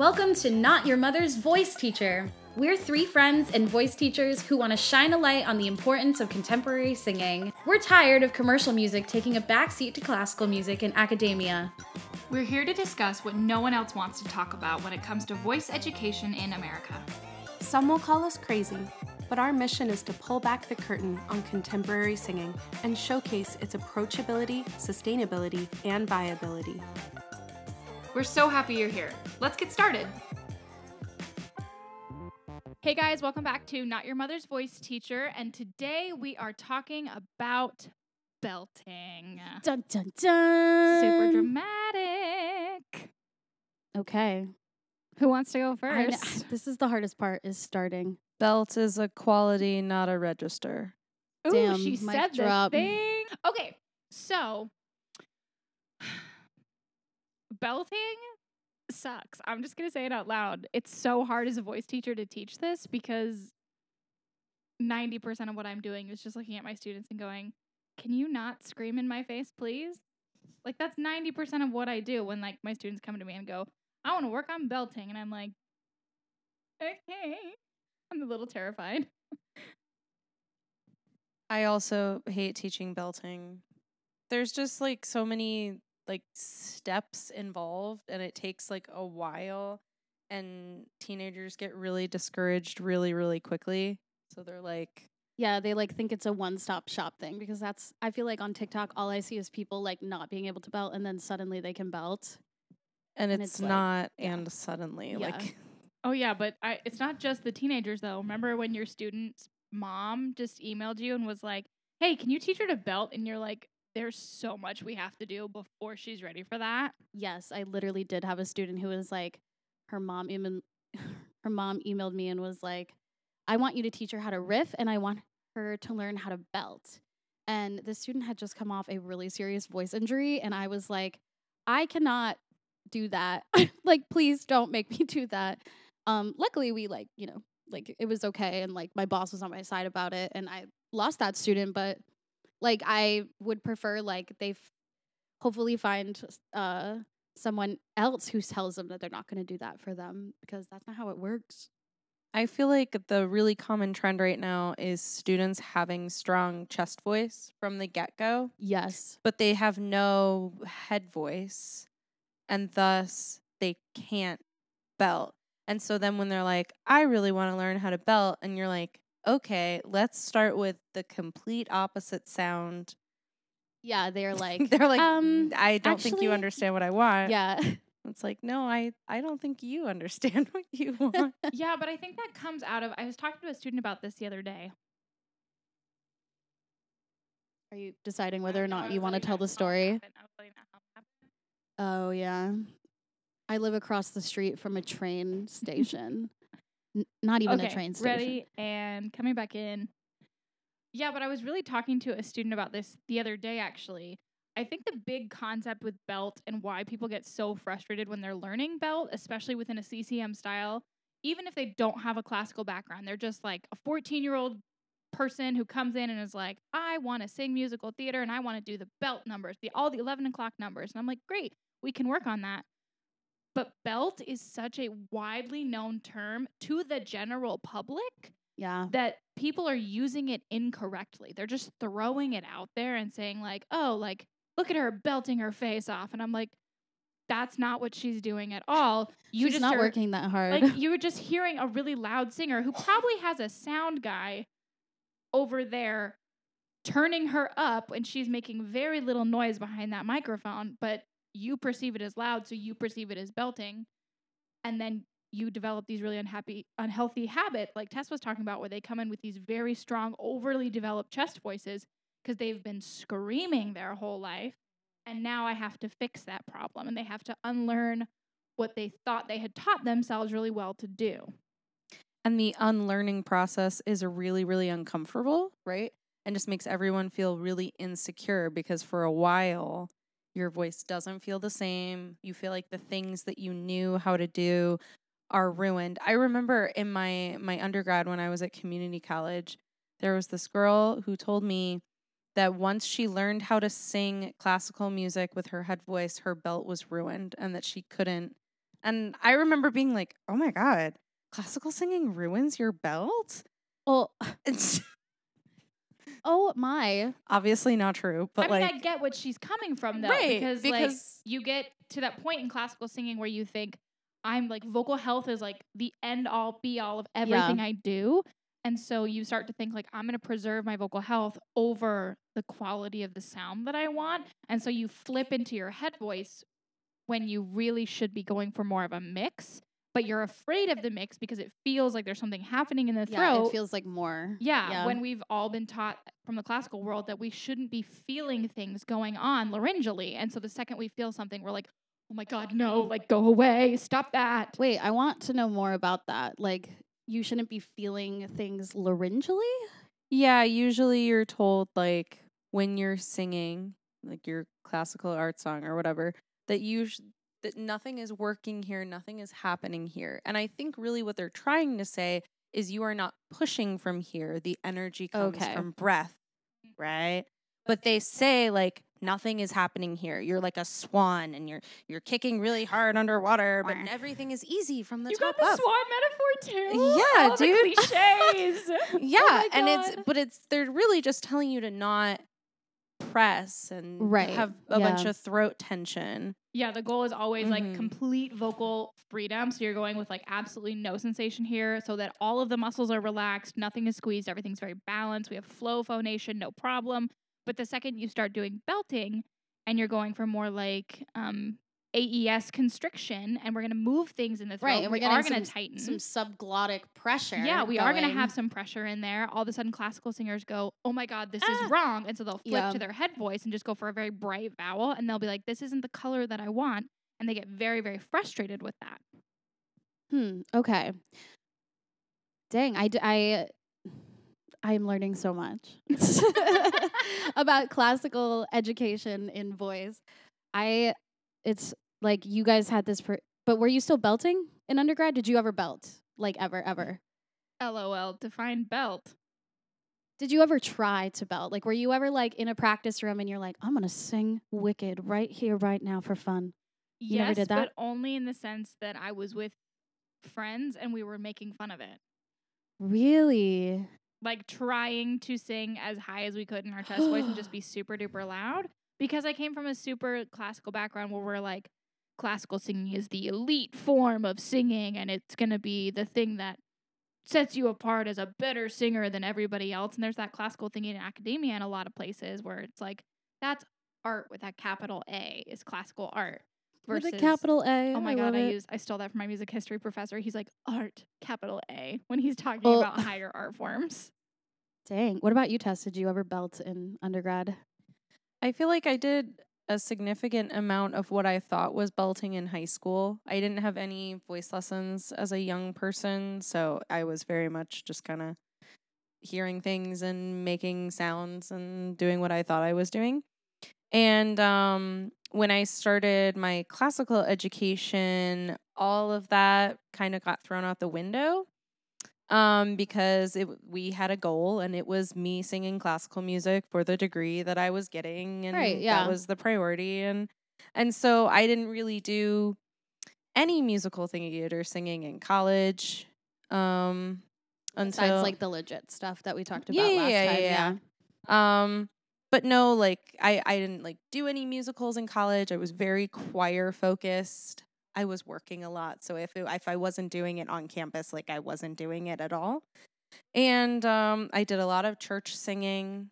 Welcome to Not Your Mother's Voice Teacher. We're three friends and voice teachers who want to shine a light on the importance of contemporary singing. We're tired of commercial music taking a backseat to classical music in academia. We're here to discuss what no one else wants to talk about when it comes to voice education in America. Some will call us crazy, but our mission is to pull back the curtain on contemporary singing and showcase its approachability, sustainability, and viability. We're so happy you're here. Let's get started. Hey guys, welcome back to Not Your Mother's Voice Teacher, and today we are talking about belting. Dun dun dun. Super dramatic. Okay. Who wants to go first? this is the hardest part is starting. Belt is a quality, not a register. Ooh, Damn, she mic said drop. the thing. Okay, so belting sucks. I'm just gonna say it out loud. It's so hard as a voice teacher to teach this because 90% of what I'm doing is just looking at my students and going, "Can you not scream in my face, please?" Like that's 90% of what I do when like my students come to me and go, "I want to work on belting." And I'm like, "Okay." I'm a little terrified. I also hate teaching belting. There's just like so many like steps involved and it takes like a while and teenagers get really discouraged really really quickly. So they're like Yeah, they like think it's a one-stop shop thing because that's I feel like on TikTok all I see is people like not being able to belt and then suddenly they can belt. and And it's, it's like- not yeah. and suddenly Yeah. like Oh yeah, but I, it's not just the teenagers though. Remember when your student's mom just emailed you and was like, "Hey, can you teach her to belt?" And you're like, "There's so much we have to do before she's ready for that." Yes, I literally did have a student who was like, her mom even, her mom emailed me and was like, I want you to teach her how to riff and I want her to learn how to belt. And the student had just come off a really serious voice injury, and I was like, I cannot do that. like, please don't make me do that. Um, luckily, we like, you know, like it was okay, and like my boss was on my side about it, and I lost that student, but like I would prefer like they f- hopefully find uh someone else who tells them that they're not going to do that for them because that's not how it works. I feel like the really common trend right now is students having strong chest voice from the get-go. Yes. but they have no head voice and thus they can't belt. And so then when they're like, I really want to learn how to belt, and you're like, okay, let's start with the complete opposite sound. Yeah, they're like they're like, um I don't think you understand what I want. yeah. It's like, no, I, I don't think you understand what you want. yeah, but I think that comes out of I was talking to a student about this the other day. Are you deciding whether or not you want to tell the story? happened. I was letting that how it happened. Oh yeah. I live across the street from a train station. N- not even a Okay, train station. Ready and coming back in. Yeah, but I was really talking to a student about this the other day actually. I think the big concept with belt and why people get so frustrated when they're learning belt, especially within a CCM style, even if they don't have a classical background, they're just like a 14 year old person who comes in and is like, I want to sing musical theater and I want to do the belt numbers, the all the 11 o'clock numbers. And I'm like, great, we can work on that. But belt is such a widely known term to the general public Yeah. that people are using it incorrectly. They're just throwing it out there and saying, like, oh, like, look at her belting her face off. And I'm like, that's not what she's doing at all. You She's just not are- working that hard. Like, you were just hearing a really loud singer who probably has a sound guy over there turning her up and she's making very little noise behind that microphone, but you perceive it as loud, so you perceive it as belting. And then you develop these really unhappy, unhealthy habits, like Tess was talking about, where they come in with these very strong, overly developed chest voices because they've been screaming their whole life. And now I have to fix that problem. And they have to unlearn what they thought they had taught themselves really well to do. And the unlearning process is really, really uncomfortable, right? And just makes everyone feel really insecure because for a while, your voice doesn't feel the same. You feel like the things that you knew how to do are ruined. I remember in my my undergrad when I was at community college, there was this girl who told me that once she learned how to sing classical music with her head voice, her belt was ruined and that she couldn't And I remember being like, oh my God, classical singing ruins your belt? Well, It's oh my. obviously not true, but I mean, like, I get what she's coming from though, Right, because, like you get to that point in classical singing where you think I'm like vocal health is like the end all be all of everything I do, and so you start to think like I'm going to preserve my vocal health over the quality of the sound that I want, and so you flip into your head voice when you really should be going for more of a mix, but you're afraid of the mix because it feels like there's something happening in the throat. Yeah, throat. it feels like more. Yeah, when we've all been taught from the classical world that we shouldn't be feeling things going on laryngally. And so the second we feel something, we're like, oh my God, no, like go away, stop that. Wait, I want to know more about that. Like, you shouldn't be feeling things laryngally? yeah, usually you're told like when you're singing, like your classical art song or whatever, that you sh- that nothing is working here, nothing is happening here. And I think really what they're trying to say is you are not pushing from here. The energy comes Okay. from breath, right? But they say like nothing is happening here. You're like a swan and you're you're kicking really hard underwater, but everything is easy from the You top got the up. swan metaphor too? Yeah, All dude. cliches. yeah oh my and it's but it's they're really just telling you to not press and Right, have a bunch of throat tension yeah, the goal is always like Mhm. complete vocal freedom. So you're going with like absolutely no sensation here so that all of the muscles are relaxed, nothing is squeezed, everything's very balanced. We have flow phonation, no problem. But the second you start doing belting and you're going for more like um AES constriction and we're going to move things in the throat, Right, and we're we are going to tighten. Some subglottic pressure. Yeah, we are going to have some pressure in there. All of a sudden, classical singers go, "Oh my God, this Ah. is wrong," and so they'll flip Yeah. to their head voice and just go for a very bright vowel, and they'll be like, "This isn't the color that I want," and they get very, very frustrated with that. Hmm. Okay. Dang, I, d- I, I'm learning so much about classical education in voice. I, it's like you guys had this, per- but were you still belting in undergrad? Did you ever belt? Like ever, ever? LOL. Define belt. Did you ever try to belt? Like, were you ever like in a practice room and you're like, I'm gonna sing Wicked right here, right now for fun? You yes, never did that? but only in the sense that I was with friends and we were making fun of it, Really? like trying to sing as high as we could in our chest voice and just be super duper loud. Because I came from a super classical background where we're like, classical singing is the elite form of singing and it's going to be the thing that sets you apart as a better singer than everybody else. And there's that classical thing in academia in a lot of places where it's like, that's art with a capital A is classical art. With Versus, a capital A. Oh my I god, I it. used I stole that from my music history professor. He's like art, capital A, when he's talking about higher art forms. Dang. What about you, Tess? Did you ever belt in undergrad? I feel like i did a significant amount of what i thought was belting in high school. I didn't have any voice lessons as a young person so i was very much just kind of hearing things and making sounds and doing what i thought i was doing. And um, when I started my classical education, all of that kind of got thrown out the window um, because it, we had a goal and it was me singing classical music for the degree that I was getting. And Right, yeah. that was the priority. And, and so I didn't really do any musical thingy theater singing in college. Um, until Besides like the legit stuff that we talked about yeah, last yeah, time. yeah, yeah. Um, but no, like I, I didn't like do any musicals in college. I was very choir focused. I was working a lot, so if it, if I wasn't doing it on campus, like I wasn't doing it at all. And um, I did a lot of church singing.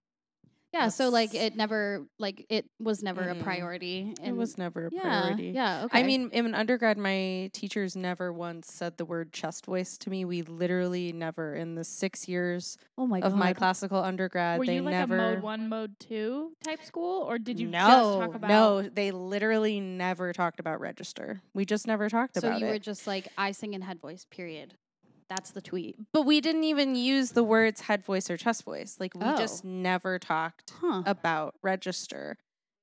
Yeah, so like it never like it was never a Mm-mm. priority. it was never a yeah, priority. Yeah, okay. I mean, in undergrad, my teachers never once said the word chest voice to me. We literally never, in the six years oh my of my classical undergrad, Were they you like never. a mode one, mode two type school, or did you no, just talk about no, they literally never talked about register. We just never talked So about it. So you were just like I sing in head voice. Period. That's the tweet. but we didn't even use the words head voice or chest voice. Like we Oh. just never talked Huh. about register.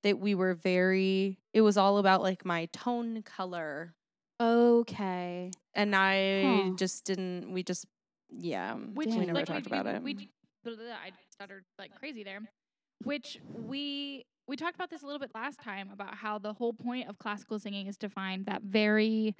That we were very. It was all about like my tone color, Okay. and I Huh. just didn't. We just yeah. which we never like talked we, about we, it. We, I stuttered like crazy there. Which we we talked about this a little bit last time about how the whole point of classical singing is to find that very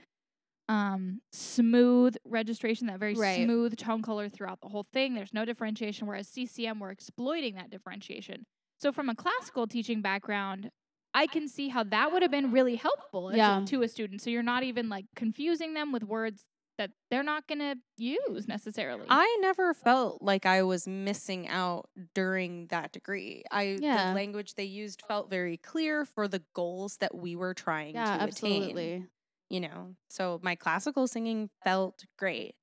um smooth registration, that very Right. smooth tone color throughout the whole thing. There's no differentiation, whereas CCM we're exploiting that differentiation. So from a classical teaching background, I can see how that would have been really helpful as a- to a student. So you're not even like confusing them with words that they're not going to use necessarily. I never felt like I was missing out during that degree. I Yeah. the language they used felt very clear for the goals that we were trying Yeah, to attain. You know, so my classical singing felt great.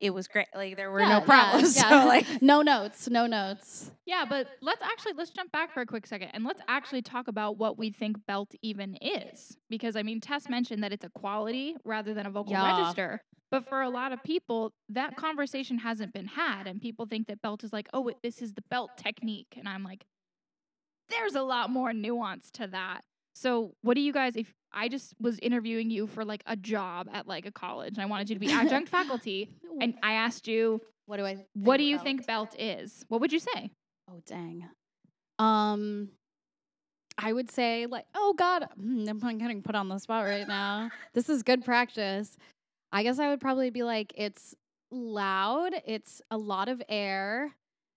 It was great. Like there were Yeah, no problems. yeah. So like no notes, no notes. Yeah, but let's actually let's jump back for a quick second and let's actually talk about what we think belt even is. Because I mean, Tess mentioned that it's a quality rather than a vocal Yeah. register. But for a lot of people, that conversation hasn't been had, and people think that belt is like, oh, it- this is the belt technique, and I'm like, there's a lot more nuance to that. So, what do you guys? If I just was interviewing you for like a job at like a college, and I wanted you to be adjunct faculty, and I asked you, what do I? Think what do you think belt is? What would you say? Oh dang. Um, I would say like, oh God, mm, I'm getting put on the spot right now. This is good practice. I guess I would probably be like, it's loud, it's a lot of air,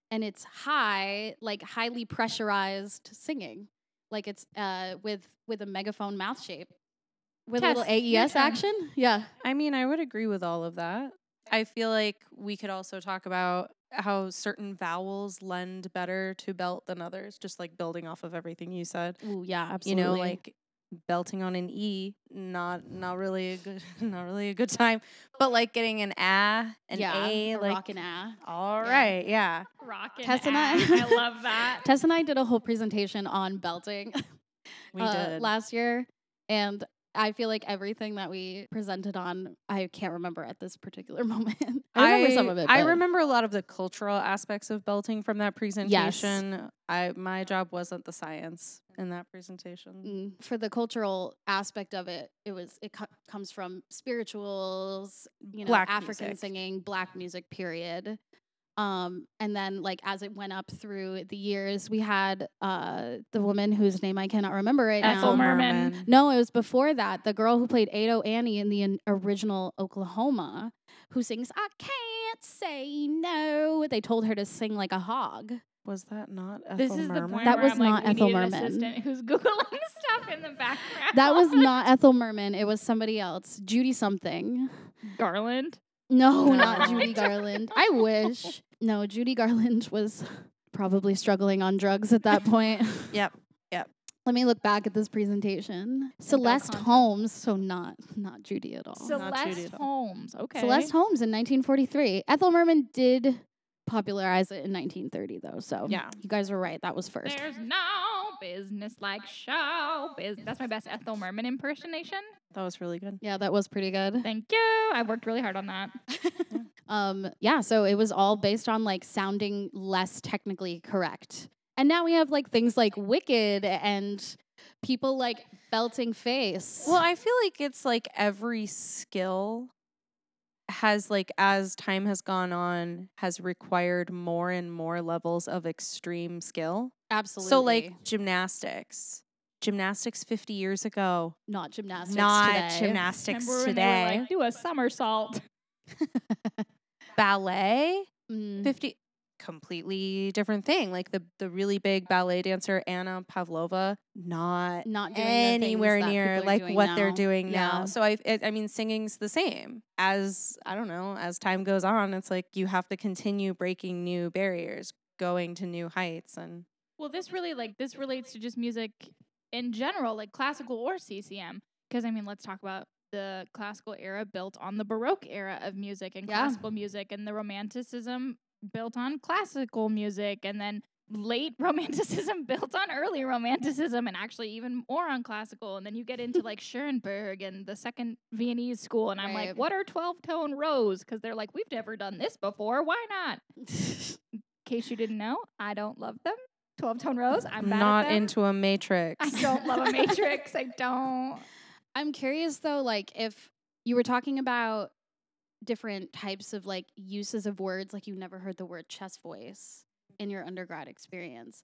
and it's high, like highly pressurized singing. Like it's uh with with a megaphone mouth shape. With a little AES turn. action. Yeah. I mean, I would agree with all of that. I feel like we could also talk about how certain vowels lend better to belt than others, just like building off of everything you said. Ooh, yeah, absolutely. You know, like belting on an E, not not really a good not really a good time. But like getting an a, an yeah, A, a like rock and ah. all Yeah. right, yeah. Rockin' Tess and I- I love that. Tess and I did a whole presentation on belting. We uh, did. last year, and I feel like everything that we presented on, I can't remember at this particular moment. I remember some of it. I remember a lot of the cultural aspects of belting from that presentation. Yes. I my job wasn't the science in that presentation. Mm, for the cultural aspect of it, it was it co- comes from spirituals, you know, Black African music. singing, black music, period. Um, and then like as it went up through the years, we had uh the woman whose name I cannot remember right Ethel now. Merman. No, it was before that. The girl who played Ado Annie in the in- original Oklahoma, who sings "I Can't Say No." They told her to sing like a hog. Was that not Ethel This is the Merman? point That where was I'm like, not we Ethel need an Merman. assistant who's googling stuff in the background. That was not Ethel Merman. It was somebody else, Judy something. Garland. No, No. not Judy Garland. I wish. No, Judy Garland was probably struggling on drugs at that point. Yep. Yep. Let me look back at this presentation. Celeste. Holmes, so not not Judy at all. not Judy Celeste at all. Holmes. Okay. Celeste Holmes in 1943. Ethel Merman did popularize it in 1930, though. So Yeah. you guys were right. That was first. There's no business like show business. That's my best Ethel Merman impersonation. That was really good. Yeah, that was pretty good. Thank you. I worked really hard on that. um, yeah, so it was all based on like sounding less technically correct. And now we have like things like Wicked and people like belting face. Well, I feel like it's like every skill has like as time has gone on has required more and more levels of extreme skill. absolutely. So like gymnastics. Gymnastics 50 years ago, not gymnastics not today. gymnastics Remember when today. were like, do a somersault. Ballet Mm, 50 completely different thing. Like the the really big ballet dancer Anna Pavlova, not not doing anywhere near like what they're doing Yeah. now. So I it, I mean singing's the same. As I don't know, as time goes on, it's like you have to continue breaking new barriers, going to new heights and Well, this really like this relates to just music in general, like classical or CCM. Because I mean, let's talk about the classical era built on the Baroque era of music and Yeah. classical music, and the Romanticism built on classical music, and then late Romanticism built on early Romanticism, and actually even more on classical. And then you get into like Schoenberg and the Second Viennese School, and I'm like, what are twelve tone rows? Because they're like, we've never done this before. Why not? In case you didn't know, I don't love them. 12 tone rows. I'm bad not at them. into a matrix. I don't love a matrix. I don't. I'm curious though, like if you were talking about different types of like uses of words, like you never heard the word chest voice in your undergrad experience.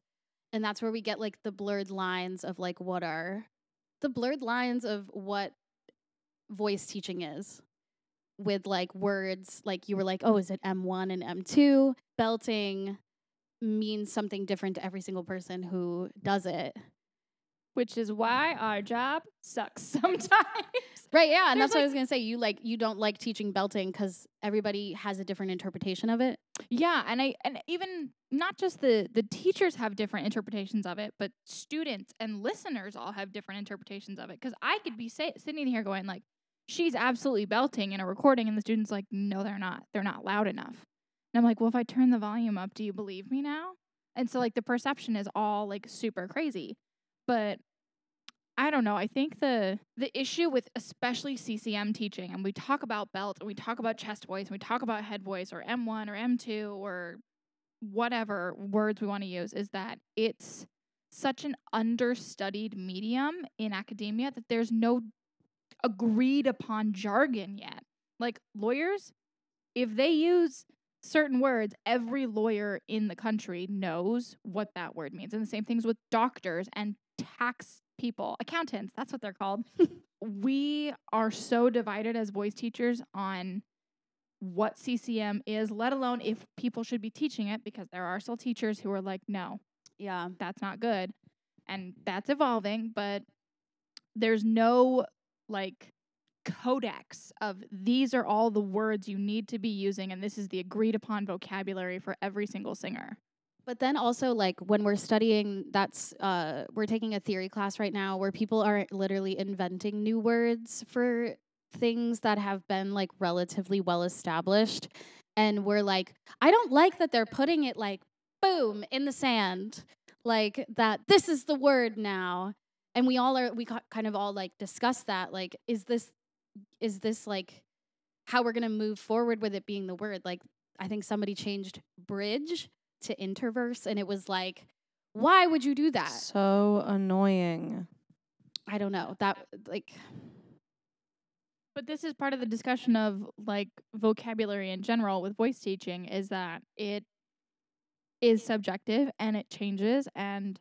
And that's where we get like the blurred lines of like what are the blurred lines of what voice teaching is with like words like you were like oh is it m1 and m2 belting means something different to every single person who does it Which is why our job sucks sometimes. right yeah and There's, that's what i was gonna say you like you don't like teaching belting because everybody has a different interpretation of it Yeah, and I and even not just the the teachers have different interpretations of it, but students and listeners all have different interpretations of it. Because I could be say, sitting here going like, "She's absolutely belting" in a recording, and the students like, "No, they're not. They're not loud enough." And I'm like, "Well, if I turn the volume up, do you believe me now?" And so like the perception is all like super crazy, but I don't know. I think the the issue with especially CCM teaching, and we talk about belt, and we talk about chest voice, and we talk about head voice, or M1 or M2 or whatever words we want to use, is that it's such an understudied medium in academia that there's no agreed upon jargon yet. Like lawyers, if they use certain words, every lawyer in the country knows what that word means. And the same things with doctors and tax people, accountants, that's what they're called. we are so divided as voice teachers on what CCM is, let alone if people should be teaching it, because there are still teachers who are like, no, yeah that's not good. And that's evolving, but there's no like codex of these are all the words you need to be using, and this is the agreed upon vocabulary for every single singer. But then also like when we're studying that's uh we're taking a theory class right now where people are literally inventing new words for things that have been like relatively well established. And we're like I don't like that they're putting it like boom in the sand like that this is the word now. And we all are we ca- kind of all like discuss that like is this is this like how we're going to move forward with it being the word? Like I think somebody changed bridge to interverse and it was like why would you do that So annoying. i don't know that like But this is part of the discussion of like vocabulary in general with voice teaching is that it is subjective and it changes and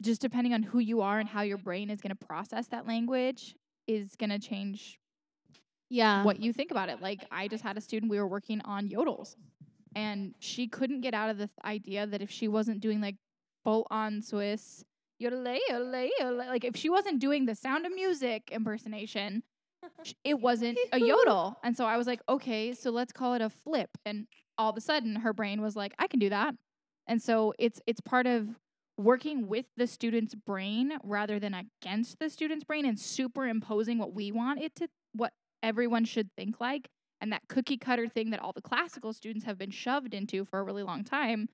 just depending on who you are and how your brain is going to process that language is going to change yeah what you think about it. Like I just had a student we were working on yodels and she couldn't get out of the th- idea that if she wasn't doing like full on Swiss yodel yodel like if she wasn't doing the sound of music impersonation it wasn't a yodel. And so I was like, okay, so let's call it a flip. And all of a sudden her brain was like, I can do that. And so it's it's part of working with the student's brain rather than against the student's brain and superimposing what we want it to what everyone should think like and that cookie cutter thing that all the classical students have been shoved into for a really long time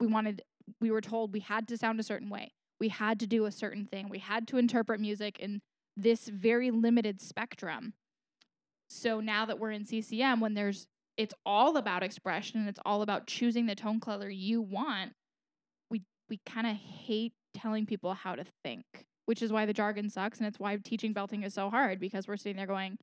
we wanted we were told we had to sound a certain way. We had to do a certain thing. We had to interpret music in this very limited spectrum. So now that we're in CCM when there's it's all about expression and it's all about choosing the tone color you want we we kind of hate telling people how to think which is why the jargon sucks and it's why teaching belting is so hard because we're sitting there going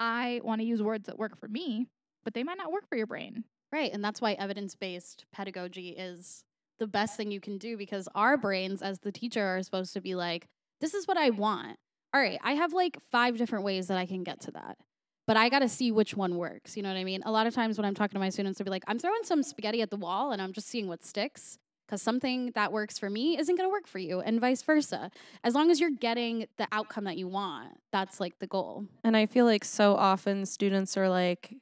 I want to use words that work for me, but they might not work for your brain. right and that's why evidence-based pedagogy is the best thing you can do because our brains as the teacher are supposed to be like this is what i want. All right i have like five different ways that i can get to that but i got to see which one works you know what i mean? A lot of times when i'm talking to my students they'll be like i'm throwing some spaghetti at the wall and i'm just seeing what sticks because something that works for me isn't going to work for you and vice versa as long as you're getting the outcome that you want that's like the goal And I feel like so often students are like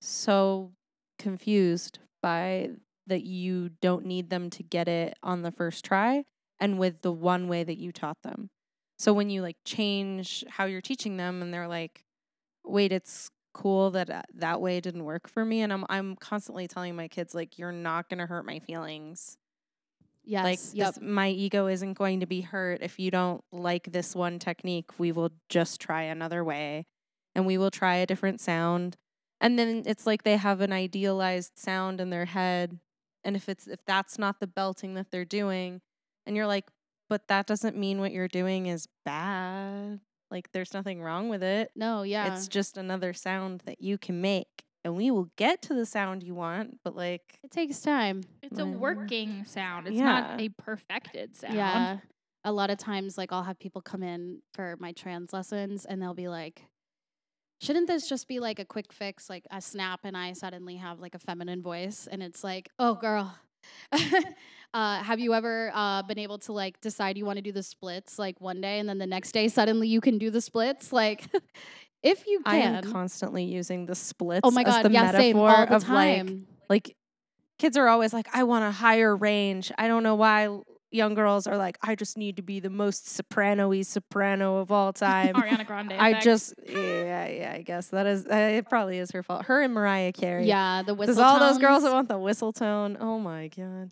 so confused by that you don't need them to get it on the first try and with the one way that you taught them. So when you like change how you're teaching them and they're like, "Wait, it's cool that uh, that way didn't work for me." And I'm I'm constantly telling my kids like, "You're not going to hurt my feelings." yes like yep. this, my ego isn't going to be hurt if you don't like this one technique we will just try another way and we will try a different sound and then it's like they have an idealized sound in their head and if it's if that's not the belting that they're doing and you're like but that doesn't mean what you're doing is bad like there's nothing wrong with it no yeah it's just another sound that you can make and we will get to the sound you want but like it takes time It's a working sound. It's not a perfected sound. Yeah. a lot of times like I'll have people come in for my trans lessons and they'll be like shouldn't this just be like a quick fix like a snap and I suddenly have like a feminine voice and it's like oh girl uh, have you ever uh, been able to like decide you want to do the splits like one day and then the next day suddenly you can do the splits like if you can. I am constantly using the splits oh my as god the yeah metaphor same all the of like time like kids are always like i want a higher range i don't know why young girls are like i just need to be the most soprano-y soprano of all time Ariana Grande. i effect. just yeah yeah i guess that is uh, it probably is her fault her and mariah carey yeah the whistle because all those girls that want the whistle tone oh my god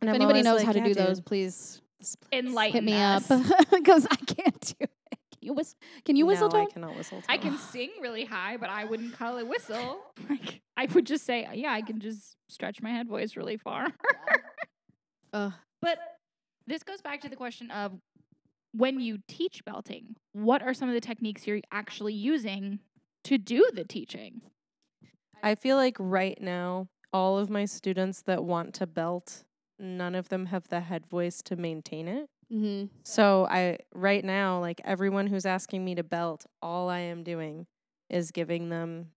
and if I'm anybody knows like, how to "Yeah, do dude, those please the splits." enlighten hit me us. up because I can't do it. Can you whistle? Can you whistle no, tone? i cannot whistle Tone. I can sing really high, but I wouldn't call it whistle. Like I would just say, yeah, I can just stretch my head voice really far. Ugh. But this goes back to the question of when you teach belting, what are some of the techniques you're actually using to do the teaching? I feel like right now, all of my students that want to belt, none of them have the head voice to maintain it. Mm-hmm. So I right now, like everyone who's asking me to belt, all I am doing is giving them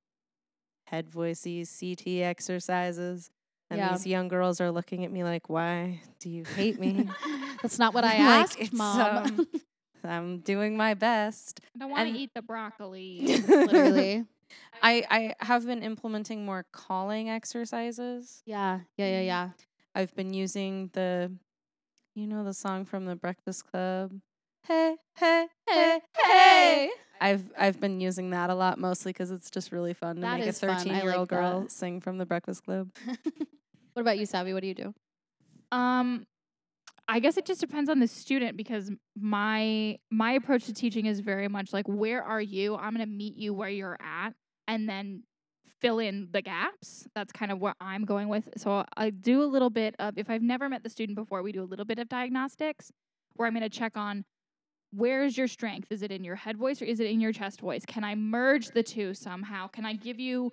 head voicey CT exercises. And Yeah. these young girls are looking at me like, "Why do you hate me?" That's not what I asked, it's, mom. um, I'm doing my best. I don't want to eat the broccoli. Literally. I I have been implementing more calling exercises. Yeah. Yeah. Yeah. Yeah. I've been using the, you know, the song from the Breakfast Club. Hey, hey, hey, hey. I've I've been using that a lot, mostly because it's just really fun to That make a is fun. I thirteen year old like girl that. sing from the Breakfast Club. What about you, Savy? What do you do? Um, I guess it just depends on the student because my my approach to teaching is very much like, where are you? I'm gonna meet you where you're at, and then fill in the gaps. That's kind of what I'm going with. So I do a little bit of if I've never met the student before, we do a little bit of diagnostics where I'm gonna check on where's your strength? Is it in your head voice or is it in your chest voice? Can I merge the two somehow? Can I give you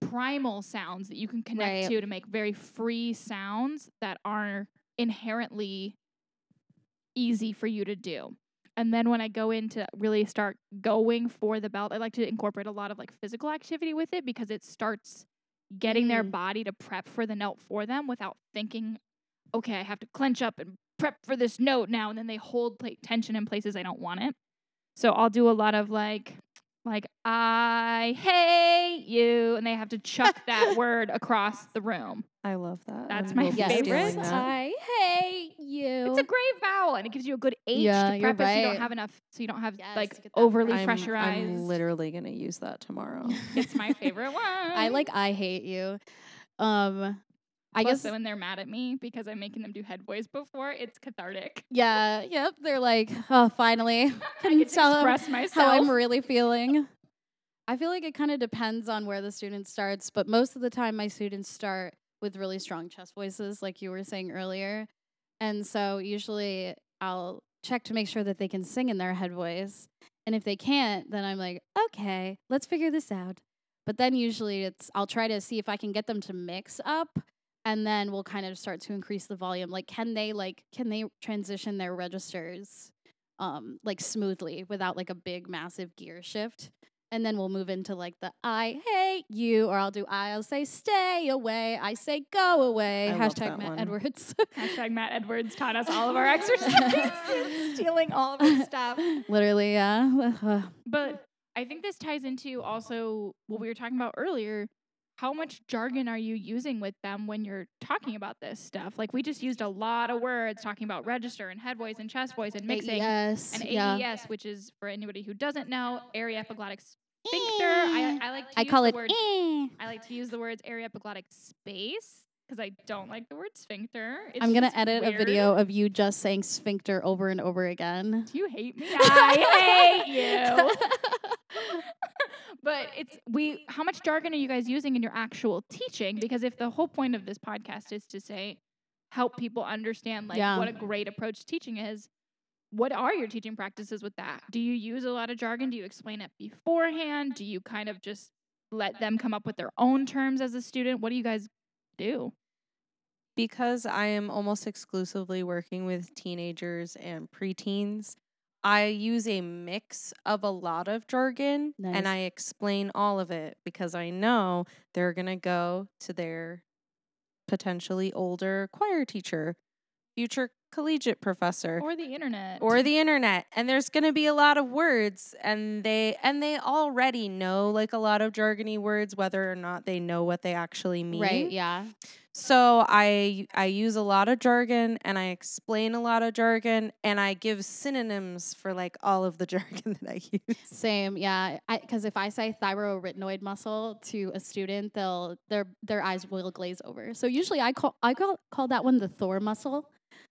primal sounds that you can connect Right. to to make very free sounds that are inherently easy for you to do? And then when I go in to really start going for the belt, I like to incorporate a lot of like physical activity with it because it starts getting their Mm. body to prep for the note for them without thinking, okay, I have to clench up and prep for this note now. And then they hold pla- tension in places I don't want it. So I'll do a lot of like, like, I hate you. And they have to chuck that word across the room. I love that. That's I my Yes. favorite. that. I hate you. It's a great vowel and it gives you a good H Yeah, to you're prep it so you don't have enough, so you don't have Yes, like to get that overly I'm, pressurized. I'm literally gonna use that tomorrow. it's my favorite one. I like I hate you. Um, I Plus, guess when they're mad at me because I'm making them do head voice before, it's cathartic. yeah. Yep. They're like, oh, finally, can to tell 'em express myself. how I'm really feeling. I feel like it kind of depends on where the student starts, but most of the time my students start with really strong chest voices, like you were saying earlier. And so usually I'll check to make sure that they can sing in their head voice. And if they can't, then I'm like, okay, let's figure this out. But then usually it's I'll try to see if I can get them to mix up and then we'll kind of start to increase the volume. Like can they like can they transition their registers um like smoothly without like a big massive gear shift? And then we'll move into like the I hate you, or I'll do I'll say stay away, I say go away. I Hashtag Matt one. Edwards. Hashtag Matt Edwards taught us all of our exercises, stealing all of his stuff. Literally, yeah. But I think this ties into also what we were talking about earlier. How much jargon are you using with them when you're talking about this stuff? Like we just used a lot of words talking about register and head voice and chest voice and mixing Yes. and yeah. AES, which is for anybody who doesn't know, aryepiglottic sphincter. I, I like to I use call the it word eh. I like to use the words aryepiglottic space because I don't like the word sphincter. It's I'm gonna edit weird. a video of you just saying sphincter over and over again. Do you hate me? I hate you. but it's we how much jargon are you guys using in your actual teaching? Because if the whole point of this podcast is to say help people understand like Yeah. what a great approach to teaching is what are your teaching practices with that? Do you use a lot of jargon? Do you explain it beforehand? Do you kind of just let them come up with their own terms as a student? What do you guys do? Because I am almost exclusively working with teenagers and preteens, I use a mix of a lot of jargon Nice. and I explain all of it because I know they're going to go to their potentially older choir teacher, future collegiate professor, Or the internet. or the internet and there's going to be a lot of words and they and they already know like a lot of jargony words whether or not they know what they actually mean Right. Yeah. so i i use a lot of jargon and i explain a lot of jargon and i give synonyms for like all of the jargon that i use Same, yeah. Because if I say thyroarytenoid muscle to a student, they'll their their eyes will glaze over. So usually I call I call call that one the Thor muscle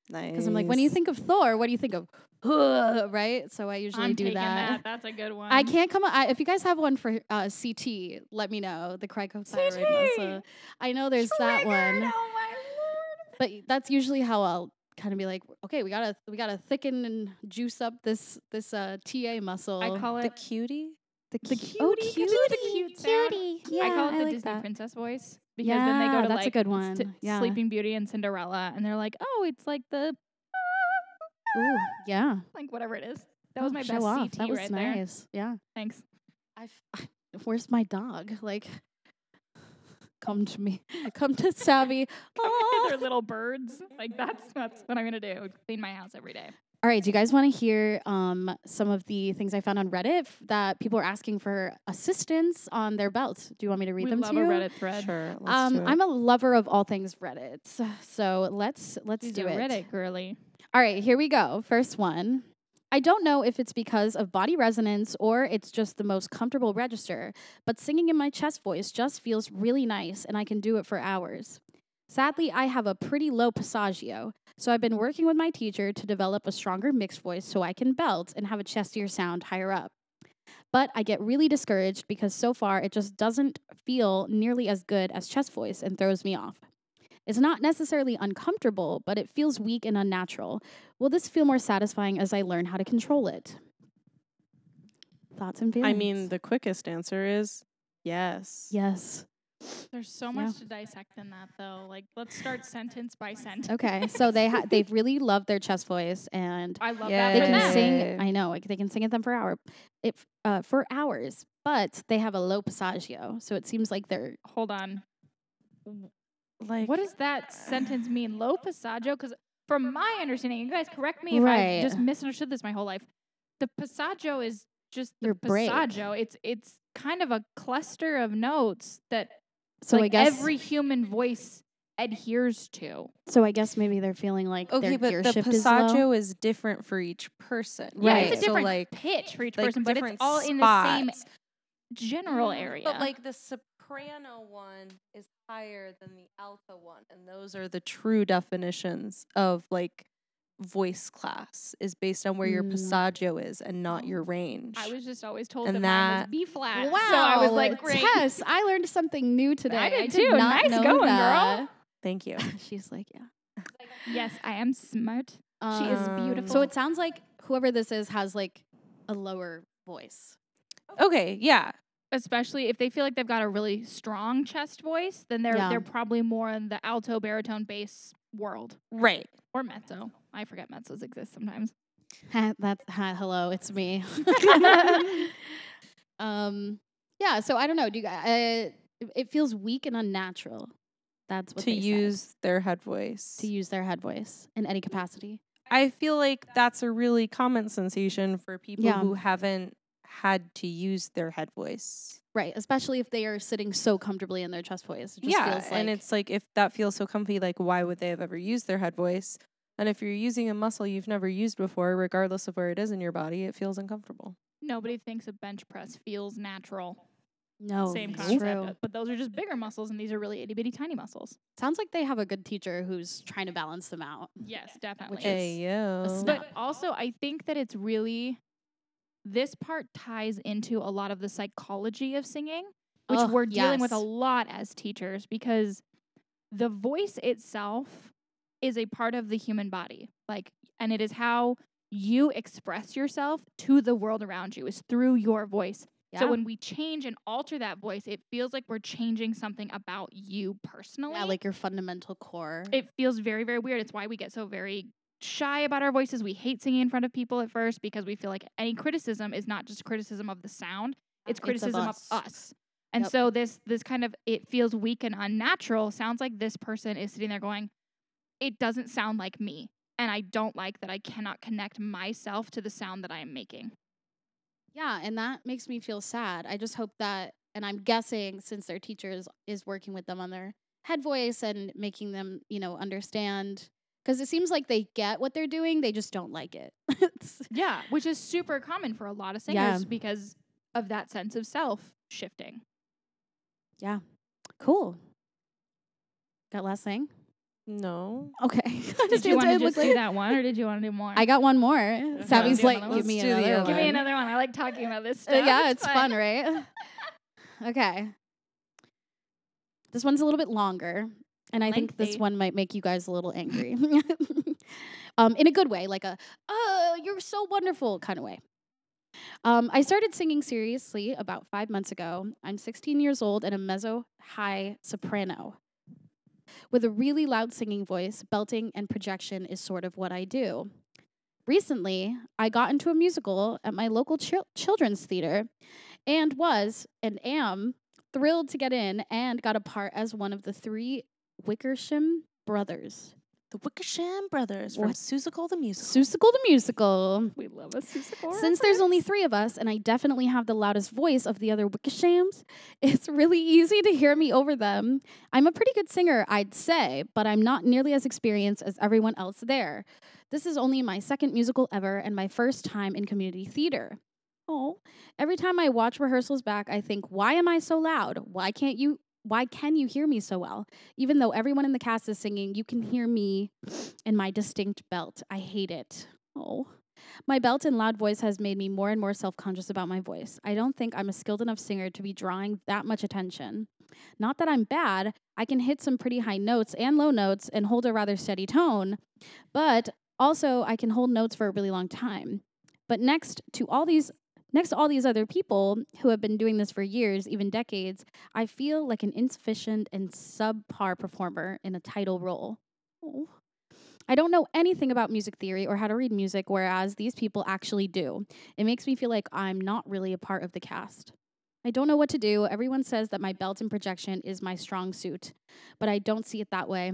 nice because I'm like, when you think of Thor, what do you think of? Right. So I usually I'm do that. that. That's a good one. I can't come. I, if you guys have one for uh, CT, let me know. The cricothyroid muscle. I know there's that one, Oh my lord. but that's usually how I'll kind of be like, okay, we gotta we gotta thicken and juice up this this uh, TA muscle. I call the it. cutie the, cutie. the cu- oh, cutie, 'cause it's the cute sound. cutie. I call it Yeah, the like Disney that. princess voice because then they go Yeah, to that's a like good s- one. Yeah. Sleeping Beauty and Cinderella, and they're like, "Oh, it's like the Ooh, yeah. like whatever it is." That was Oh, my show best off. CT That was right there. nice. Yeah. Thanks. I, where's my dog? Like, come to me. Come to Savy. Cover their Aw. little birds. Like that's that's what I'm gonna do. Clean my house every day. All right. Do you guys want to hear um, some of the things I found on Reddit f- that people are asking for assistance on their belts? Do you want me to read we them love to a? Reddit thread. sure let's Um, do it. I'm a lover of all things Reddit, so let's let's She's do a it. Reddit girly. All right, here we go. First one. I don't know if it's because of body resonance or it's just the most comfortable register, but singing in my chest voice just feels really nice and I can do it for hours. Sadly, I have a pretty low passaggio, so I've been working with my teacher to develop a stronger mixed voice so I can belt and have a chestier sound higher up. But I get really discouraged because so far it just doesn't feel nearly as good as chest voice and throws me off. It's not necessarily uncomfortable, but it feels weak and unnatural. Will this feel more satisfying as I learn how to control it? Thoughts and feelings? i mean the quickest answer is yes yes. There's so Yeah. much to dissect in that though. Like let's start sentence by sentence. Okay, so they ha- they've really loved their chest voice, and I love Yeah. that they can them. sing. I know, like they can sing at them for hour, it uh, for hours. But they have a low passaggio, so it seems like they're Hold on. like What does that sentence mean? Low passaggio? Because from my understanding, you guys correct me if Right. I've just misunderstood this my whole life. The passaggio is just the Your break. passaggio. It's it's kind of a cluster of notes that so I guess every human voice adheres to. so I guess maybe they're feeling like okay their but gear the shift is low. passaggio is different for each person Yeah, Right. it's a so different like pitch for each like person, but it's different all in the same general area. But like the soprano one is higher than the alto one, and those are the true definitions of like voice class is based on where your Mm. passaggio is and not your range. I was just always told And that, mine was that- B flat. Wow, So I was like, great. Tess, I learned something new today. did did too. not Nice know going, girl. that. Thank you. She's like, yeah. Yes, I am smart. She is Um, beautiful. So it sounds like whoever this is has like a lower voice. Okay, yeah. especially if they feel like they've got a really strong chest voice, then they're Yeah. they're probably more in the alto baritone bass world Right. or mezzo. I forget mezzos exist sometimes. Ha, That's hi, hello, it's me. um, yeah. So I don't know. Do you guys? Uh, it- it feels weak and unnatural. That's what to they said. use their head voice. to use their head voice in any capacity. I feel like that's a really common sensation for people Yeah. who haven't had to use their head voice. Right, especially if they are sitting so comfortably in their chest voice. It just yeah, feels like and it's like if that feels so comfy, like why would they have ever used their head voice? And if you're using a muscle you've never used before, regardless of where it is in your body, it feels uncomfortable. Nobody thinks a bench press feels natural. no Same concept, true. but those are just bigger muscles, and these are really itty bitty tiny muscles. Sounds like they have a good teacher who's trying to balance them out. Yes, definitely. Which Hey is yo. a. But also, I think that it's really this part ties into a lot of the psychology of singing, which we're dealing with a lot as teachers because the voice itself is a part of the human body. Like, and it is how you express yourself to the world around you is through your voice. Yeah. So when we change and alter that voice, it feels like we're changing something about you personally. yeah, like your fundamental core. it feels very, very weird. It's why we get so very shy about our voices. We hate singing in front of people at first because we feel like any criticism is not just criticism of the sound, it's It's of criticism of us. And Yep. so this this kind of it feels weak and unnatural. Sounds like this person is sitting there going, It doesn't sound like me. And I don't like that I cannot connect myself to the sound that I am making. Yeah, and that makes me feel sad. I just hope that, and I'm guessing since their teachers is working with them on their head voice and making them, you know, understand, because it seems like they get what they're doing, they just don't like it. Yeah, which is super common for a lot of Yeah. singers because of that sense of self shifting. yeah, cool. Got last thing? No. Okay. Did you want to just looked do that one or did you want to do more? I got one more. Savy's do like, one. give me Let's do another one. Give me another one. I like talking about this Uh, stuff. yeah, it's fun, right? okay. This one's a little bit longer, and I think this one might make you guys a little angry. um, in a good way, like a, oh, you're so wonderful kind of way. Um, I started singing seriously about five months ago. I'm 16 years old and a mezzo high soprano. With a really loud singing voice, belting and projection is sort of what I do. Recently, I got into a musical at my local chil- children's theater and was and am thrilled to get in and got a part as one of the three Wickersham brothers. The Wickersham Brothers from What? Seussical the Musical. Seussical the musical. We love a Seussical Since there's only three of us, and I definitely have the loudest voice of the other Wickershams, it's really easy to hear me over them. I'm a pretty good singer, I'd say, but I'm not nearly as experienced as everyone else there. This is only my second musical ever and my first time in community theater. Oh, every time I watch rehearsals back, I think, why am I so loud? Why can't you? Why can you hear me so well? Even though everyone in the cast is singing, you can hear me and my distinct belt. I hate it. Oh. My belt and loud voice has made me more and more self conscious about my voice. I don't think I'm a skilled enough singer to be drawing that much attention. Not that I'm bad, I can hit some pretty high notes and low notes and hold a rather steady tone, but also I can hold notes for a really long time. But next to all these next to all these other people who have been doing this for years, even decades, I feel like an insufficient and subpar performer in a title role. Oh. I don't know anything about music theory or how to read music, whereas these people actually do. It makes me feel like I'm not really a part of the cast. I don't know what to do. Everyone says that my belt and projection is my strong suit, but I don't see it that way.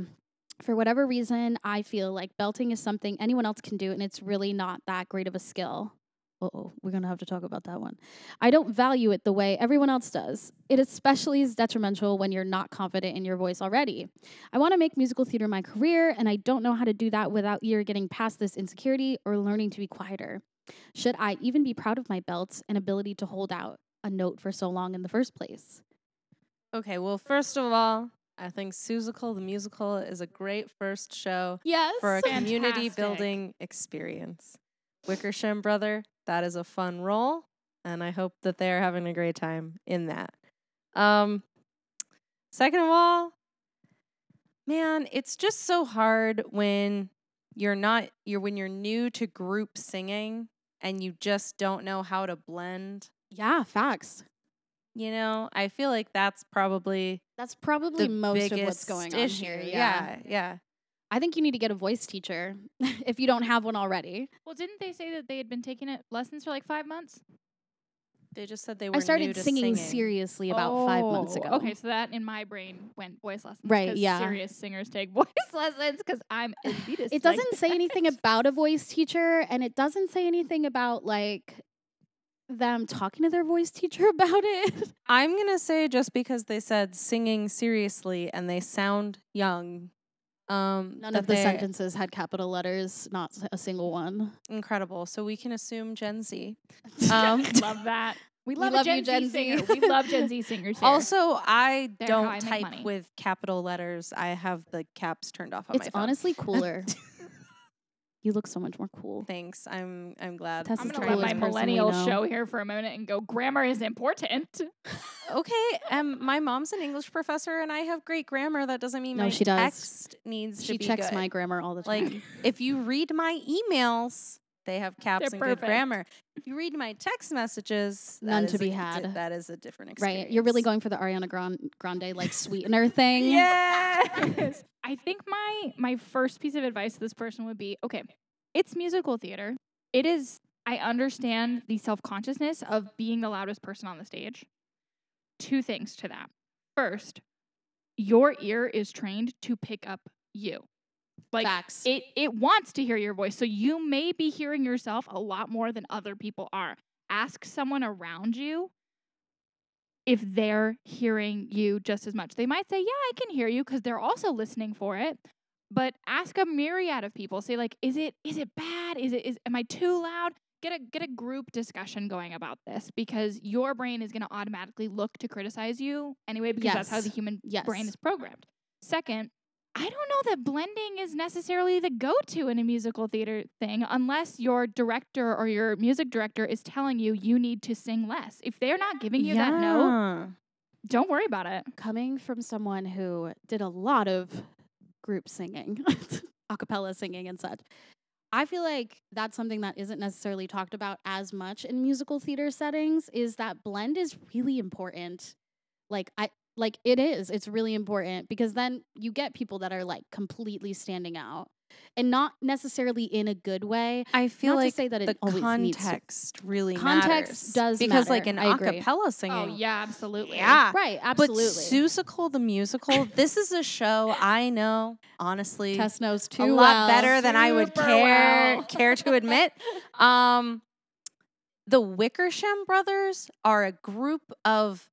For whatever reason, I feel like belting is something anyone else can do, and it's really not that great of a skill. Uh oh, we're gonna have to talk about that one. I don't value it the way everyone else does. It especially is detrimental when you're not confident in your voice already. I want to make musical theater my career, and I don't know how to do that without either getting past this insecurity or learning to be quieter. Should I even be proud of my belts and ability to hold out a note for so long in the first place? Okay, well, first of all, I think Seussical the Musical is a great first show Yes. for a community building experience. Wickersham Brother, that is a fun role, and I hope that they are having a great time in that. Um, second of all, man, it's just so hard when you're not you're when you're new to group singing and you just don't know how to blend. yeah, facts. You know, I feel like that's probably That's probably the most of what's going on issue. here. yeah, yeah. I think you need to get a voice teacher if you don't have one already. Well, didn't they say that they had been taking it lessons for like five months? They just said they were I new started to singing, singing. seriously about five months Oh, ago. Okay, so that in my brain went voice lessons. Right. yeah. Serious singers take voice lessons because I'm elitist. It doesn't say anything about a voice teacher, and it doesn't say anything about like them talking to their voice teacher about it. I'm gonna say just because they said singing seriously and they sound young. Um, None of the they're sentences had capital letters, not s- a single one. incredible. So we can assume Gen Z. Um, love that. We love, love a you, Gen, Gen Z Z. singer. We love Gen Z singers here. Also, I They're how don't make type money. with capital letters. I have the caps turned off on It's my phone. honestly cooler. You look so much more cool. Thanks. I'm I'm glad. Tess I'm gonna the let my coolest millennial show here for a minute and go. Grammar is important. okay. Um, my mom's an English professor, and I have great grammar. That doesn't mean No, my she does. text needs She to be checks good. my grammar all the time. Like, if you read my emails, They have caps They're and perfect. good grammar. If you read my text messages, None to be a di- had. that is a different experience. Right. You're really going for the Ariana Grande, Grande like sweetener thing. Yes. I think my my first piece of advice to this person would be okay, it's musical theater. It is I understand the self-consciousness of being the loudest person on the stage. Two things to that. First, your ear is trained to pick up you. Like Facts. it it wants to hear your voice. So you may be hearing yourself a lot more than other people are. Ask someone around you if they're hearing you just as much. They might say, "Yeah, I can hear you" because they're also listening for it. But ask a myriad of people. Say like, "Is it is it bad? Is it is am I too loud?" Get a get a group discussion going about this because your brain is going to automatically look to criticize you anyway because that's how the human yes. brain is programmed. Second, I don't know that blending is necessarily the go to in a musical theater thing unless your director or your music director is telling you you need to sing less. If they're not giving you that note, don't worry about it. Coming from someone who did a lot of group singing, a cappella singing and such, I feel like that's something that isn't necessarily talked about as much in musical theater settings is that blend is really important. Like I like it is. It's really important because then you get people that are like completely standing out and not necessarily in a good way. I feel Not to like say that it the always needs to- context really Context matters. does because like matter. in I agree. acapella singing. Oh, yeah, absolutely. Yeah. Right, absolutely But absolutely. Seussical the musical, this is a show I know, honestly, Tess knows too a lot well. better than I would care well. care to admit. Um, the Wickersham brothers are a group of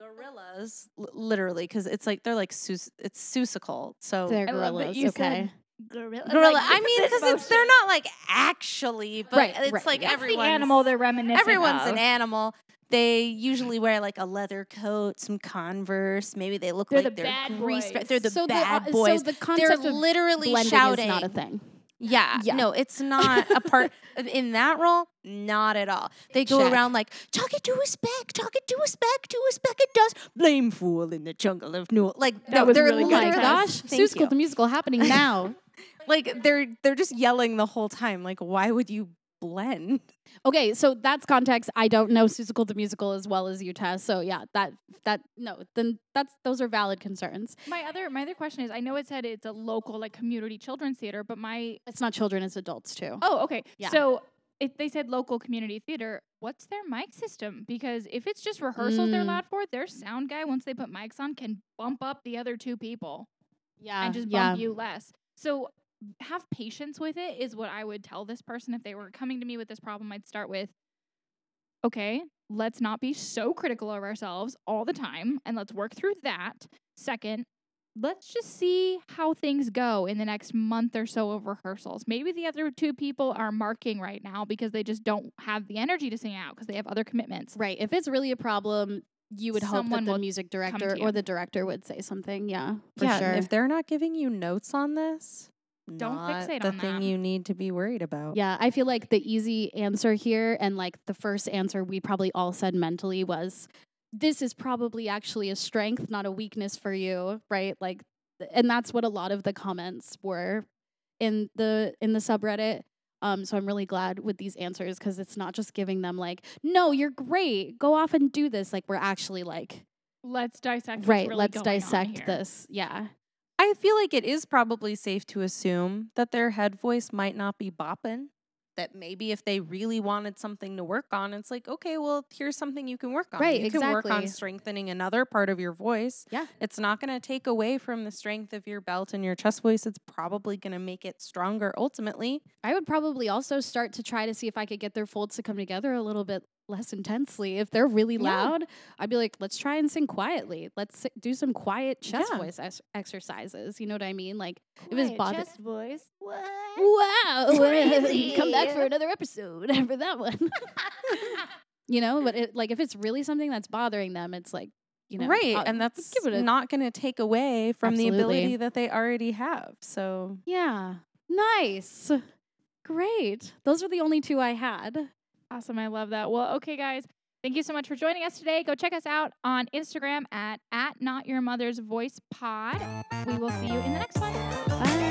gorillas, l- literally, because it's like they're like sus- it's Seussical. So They're I love that gorillas. you okay. said Gorilla. gorilla. like, I mean, because it's they're not like actually, but Right, it's right, like yeah. That's the animal they're reminiscent everyone's of. an animal. They usually wear like a leather coat, some Converse. Maybe they look They're like the they're bad grease. boys. They're the so bad the, uh, boys. So the they're concept of literally blending shouting. is not a thing. Yeah, Yeah. no, it's not a part uh, in that role. Not at all. They go Check. around like talk it to a speck, talk it to a speck, to a speck it does. Blame fool in the jungle of Nool. Like That no, was they're really good, Oh my gosh, Seussical the musical happening now. like they're they're just yelling the whole time. Like why would you blend? okay, so that's context. I don't know Seussical the musical as well as you, Tess. So yeah, that that no, then that's those are valid concerns. My other my other question is I know it said it's a local like community children's theater, but my It's not children, it's adults too. Oh, okay. Yeah. So if they said local community theater, what's their mic system? Because if it's just rehearsals they're Mm. loud for, their sound guy, once they put mics on, can bump up the other two people yeah, and just yeah. bump you less. So have patience with it is what I would tell this person if they were coming to me with this problem. I'd start with, okay, let's not be so critical of ourselves all the time and let's work through that. Second, let's just see how things go in the next month or so of rehearsals. Maybe the other two people are marking right now because they just don't have the energy to sing out because they have other commitments. Right. If it's really a problem, you would hope that the music director or the director would say something. Yeah, for yeah, sure. if they're not giving you notes on this, Don't not fixate the on thing that. you need to be worried about. Yeah, I feel like the easy answer here and like the first answer we probably all said mentally was this is probably actually a strength, not a weakness for you, right? Like and that's what a lot of the comments were in the in the subreddit. Um so I'm really glad with these answers cuz it's not just giving them like, "No, you're great. Go off and do this." Like we're actually like, Let's dissect. what's "Right, really let's going on dissect here. this." Yeah. I feel like it is probably safe to assume that their head voice might not be bopping. That maybe if they really wanted something to work on, it's like, okay, well, here's something you can work on. Right, you can work on strengthening another part of your voice. Yeah. It's not going to take away from the strength of your belt and your chest voice. It's probably going to make it stronger ultimately. I would probably also start to try to see if I could get their folds to come together a little bit less intensely. If they're really Yeah. loud, I'd be like, let's try and sing quietly. Let's do some quiet chest Yeah. voice ex- exercises. You know what I mean? Like, if it's Quiet bother- chest voice. What? wow, come back for another episode for that one. you know, but it, like if it's really something that's bothering them, it's like, you know, right. I'll- and that's a- not going to take away from the ability that they already have. So yeah, nice, great. Those were the only two I had. Awesome. I love that. Well, okay, guys. Thank you so much for joining us today. Go check us out on Instagram at, at Not Your Mother's Voice Pod. We will see you in the next one. Bye.